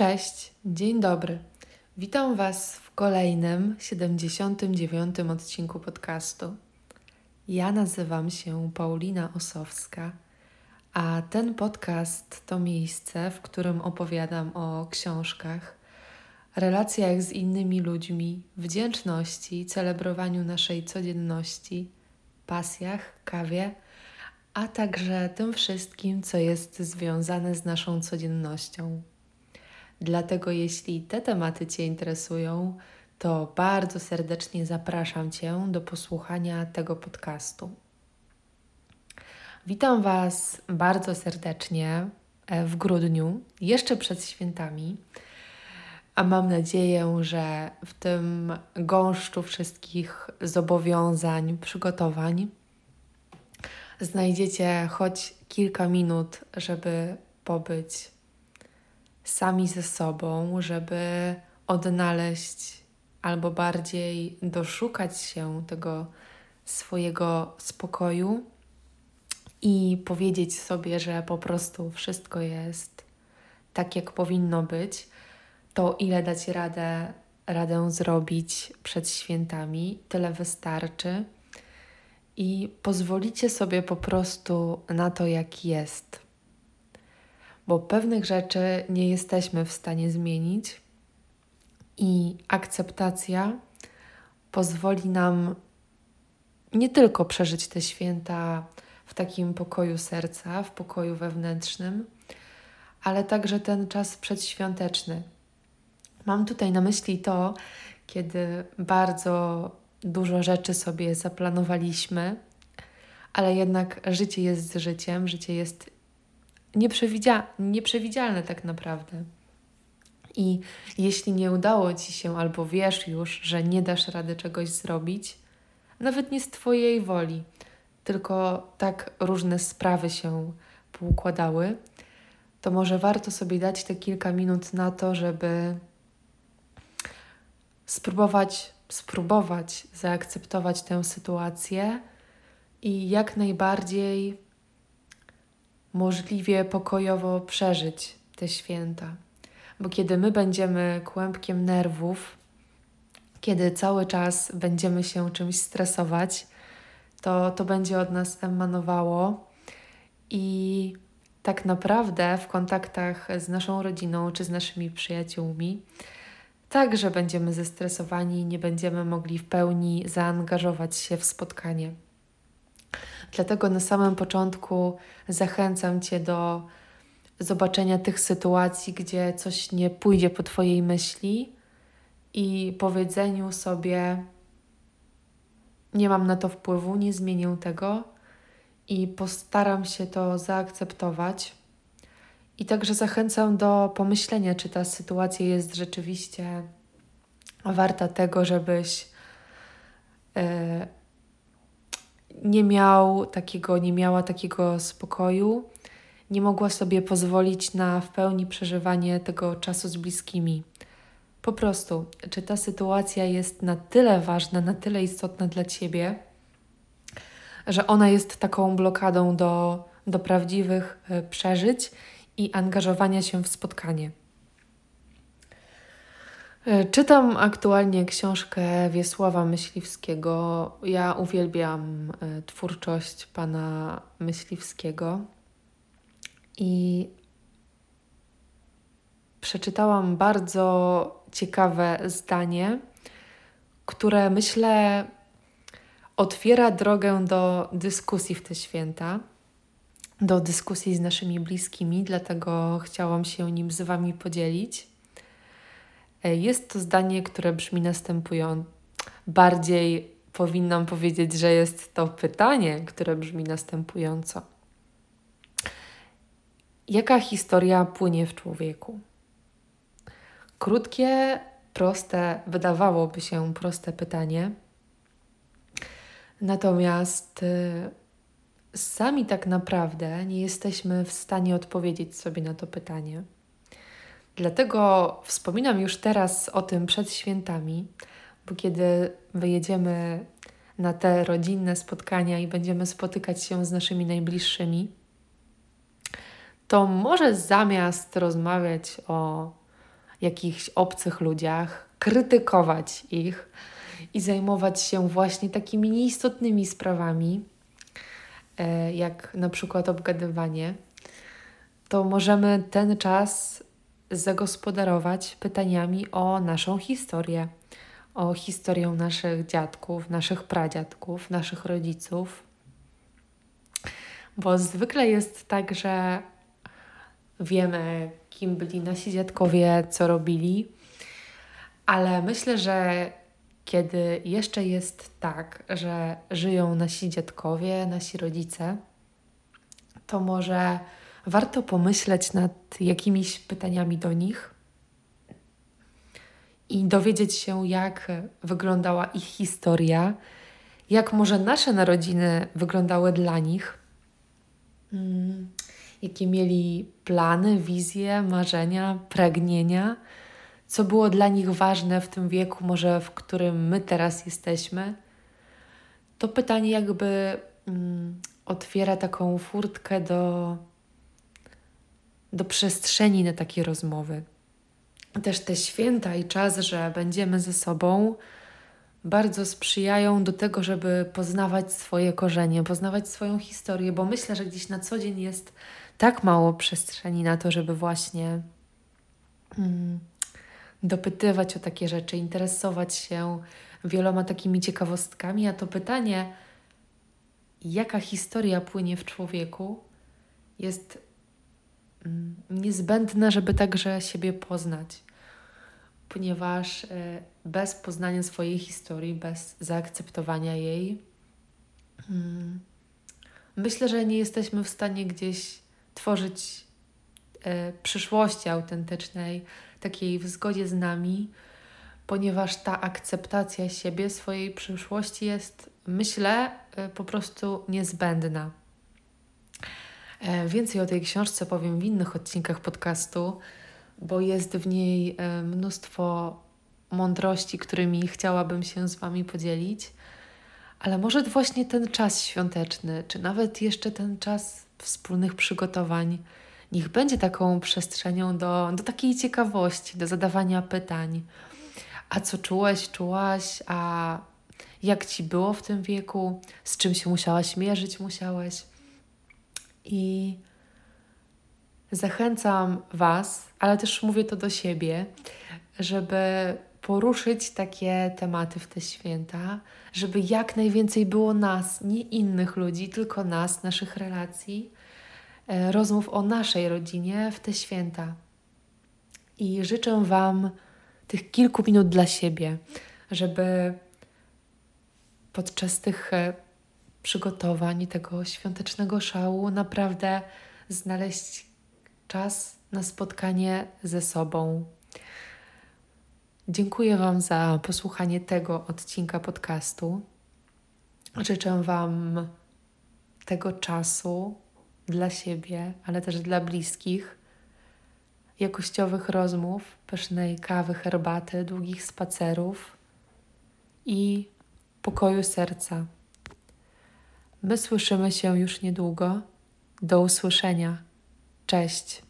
Cześć, dzień dobry. Witam Was w kolejnym 79. odcinku podcastu. Ja nazywam się Paulina Osowska, a ten podcast to miejsce, w którym opowiadam o książkach, relacjach z innymi ludźmi, wdzięczności, celebrowaniu naszej codzienności, pasjach, kawie, a także tym wszystkim, co jest związane z naszą codziennością. Dlatego, jeśli te tematy Cię interesują, to bardzo serdecznie zapraszam Cię do posłuchania tego podcastu. Witam Was bardzo serdecznie e, w grudniu, jeszcze przed świętami, a mam nadzieję, że w tym gąszczu wszystkich zobowiązań, przygotowań znajdziecie choć kilka minut, żeby pobyć sami ze sobą, żeby odnaleźć albo bardziej doszukać się tego swojego spokoju i powiedzieć sobie, że po prostu wszystko jest tak, jak powinno być, to ile dać radę, radę zrobić przed świętami, tyle wystarczy. I pozwolicie sobie po prostu na to, jak jest bo pewnych rzeczy nie jesteśmy w stanie zmienić i akceptacja pozwoli nam nie tylko przeżyć te święta w takim pokoju serca, w pokoju wewnętrznym, ale także ten czas przedświąteczny. Mam tutaj na myśli to, kiedy bardzo dużo rzeczy sobie zaplanowaliśmy, ale jednak życie jest życiem, życie jest nieprzewidzia nieprzewidzialne tak naprawdę. I jeśli nie udało ci się, albo wiesz już, że nie dasz rady czegoś zrobić, nawet nie z Twojej woli, tylko tak różne sprawy się poukładały, to może warto sobie dać te kilka minut na to, żeby spróbować, spróbować zaakceptować tę sytuację i jak najbardziej możliwie pokojowo przeżyć te święta. Bo kiedy my będziemy kłębkiem nerwów, kiedy cały czas będziemy się czymś stresować, to to będzie od nas emanowało i tak naprawdę w kontaktach z naszą rodziną czy z naszymi przyjaciółmi także będziemy zestresowani i nie będziemy mogli w pełni zaangażować się w spotkanie. Dlatego na samym początku zachęcam Cię do zobaczenia tych sytuacji, gdzie coś nie pójdzie po Twojej myśli i powiedzeniu sobie: Nie mam na to wpływu, nie zmienię tego i postaram się to zaakceptować. I także zachęcam do pomyślenia, czy ta sytuacja jest rzeczywiście warta tego, żebyś. Yy, nie miał takiego, nie miała takiego spokoju, nie mogła sobie pozwolić na w pełni przeżywanie tego czasu z bliskimi. Po prostu, czy ta sytuacja jest na tyle ważna, na tyle istotna dla ciebie, że ona jest taką blokadą do, do prawdziwych e, przeżyć i angażowania się w spotkanie. E, czytam aktualnie książkę Wiesława Myśliwskiego. Ja uwielbiam e, twórczość pana Myśliwskiego i przeczytałam bardzo ciekawe zdanie, które myślę otwiera drogę do dyskusji w te święta, do dyskusji z naszymi bliskimi, dlatego chciałam się nim z Wami podzielić. E, jest to zdanie, które brzmi następująco. Bardziej powinnam powiedzieć, że jest to pytanie, które brzmi następująco. Jaka historia płynie w człowieku? Krótkie, proste, wydawałoby się proste pytanie. Natomiast y, sami tak naprawdę nie jesteśmy w stanie odpowiedzieć sobie na to pytanie. Dlatego wspominam już teraz o tym przed świętami, bo kiedy wyjedziemy na te rodzinne spotkania i będziemy spotykać się z naszymi najbliższymi, to może zamiast rozmawiać o jakichś obcych ludziach, krytykować ich i zajmować się właśnie takimi nieistotnymi sprawami, e, jak na przykład obgadywanie, to możemy ten czas zagospodarować pytaniami o naszą historię, o historię naszych dziadków, naszych pradziadków, naszych rodziców. Bo zwykle jest tak, że wiemy, kim byli nasi dziadkowie, co robili, ale myślę, że kiedy jeszcze jest tak, że żyją nasi dziadkowie, nasi rodzice, to może warto pomyśleć nad jakimiś pytaniami do nich i dowiedzieć się, jak wyglądała ich historia, jak może nasze narodziny wyglądały dla nich, mm, jakie mieli plany, wizje, marzenia, pragnienia, co było dla nich ważne w tym wieku, może w którym my teraz jesteśmy. To pytanie jakby mm, otwiera taką furtkę do do przestrzeni na takie rozmowy. Też te święta i czas, że będziemy ze sobą, bardzo sprzyjają do tego, żeby poznawać swoje korzenie, poznawać swoją historię, bo myślę, że gdzieś na co dzień jest tak mało przestrzeni na to, żeby właśnie hmm, dopytywać o takie rzeczy, interesować się wieloma takimi ciekawostkami, a to pytanie, jaka historia płynie w człowieku, jest Mm, niezbędne, żeby także siebie poznać, ponieważ e, bez poznania swojej historii, bez zaakceptowania jej, mm, myślę, że nie jesteśmy w stanie gdzieś tworzyć e, przyszłości autentycznej, takiej w zgodzie z nami, ponieważ ta akceptacja siebie, swojej przyszłości jest, myślę, e, po prostu niezbędna. E, więcej o tej książce powiem w innych odcinkach podcastu, bo jest w niej e, mnóstwo mądrości, którymi chciałabym się z Wami podzielić. Ale może właśnie ten czas świąteczny, czy nawet jeszcze ten czas wspólnych przygotowań, niech będzie taką przestrzenią do, do takiej ciekawości, do zadawania pytań. A co czułeś, czułaś? A jak ci było w tym wieku? Z czym się musiałaś mierzyć, musiałeś? I zachęcam Was, ale też mówię to do siebie, żeby poruszyć takie tematy w te święta, żeby jak najwięcej było nas, nie innych ludzi, tylko nas, naszych relacji, e, rozmów o naszej rodzinie w te święta. I życzę Wam tych kilku minut dla siebie, żeby podczas tych przygotowań tego świątecznego szału naprawdę znaleźć czas na spotkanie ze sobą. Dziękuję Wam za posłuchanie tego odcinka podcastu. Życzę Wam tego czasu dla siebie, ale też dla bliskich, jakościowych rozmów, pysznej kawy, herbaty, długich spacerów i pokoju serca. My słyszymy się już niedługo. Do usłyszenia. Cześć.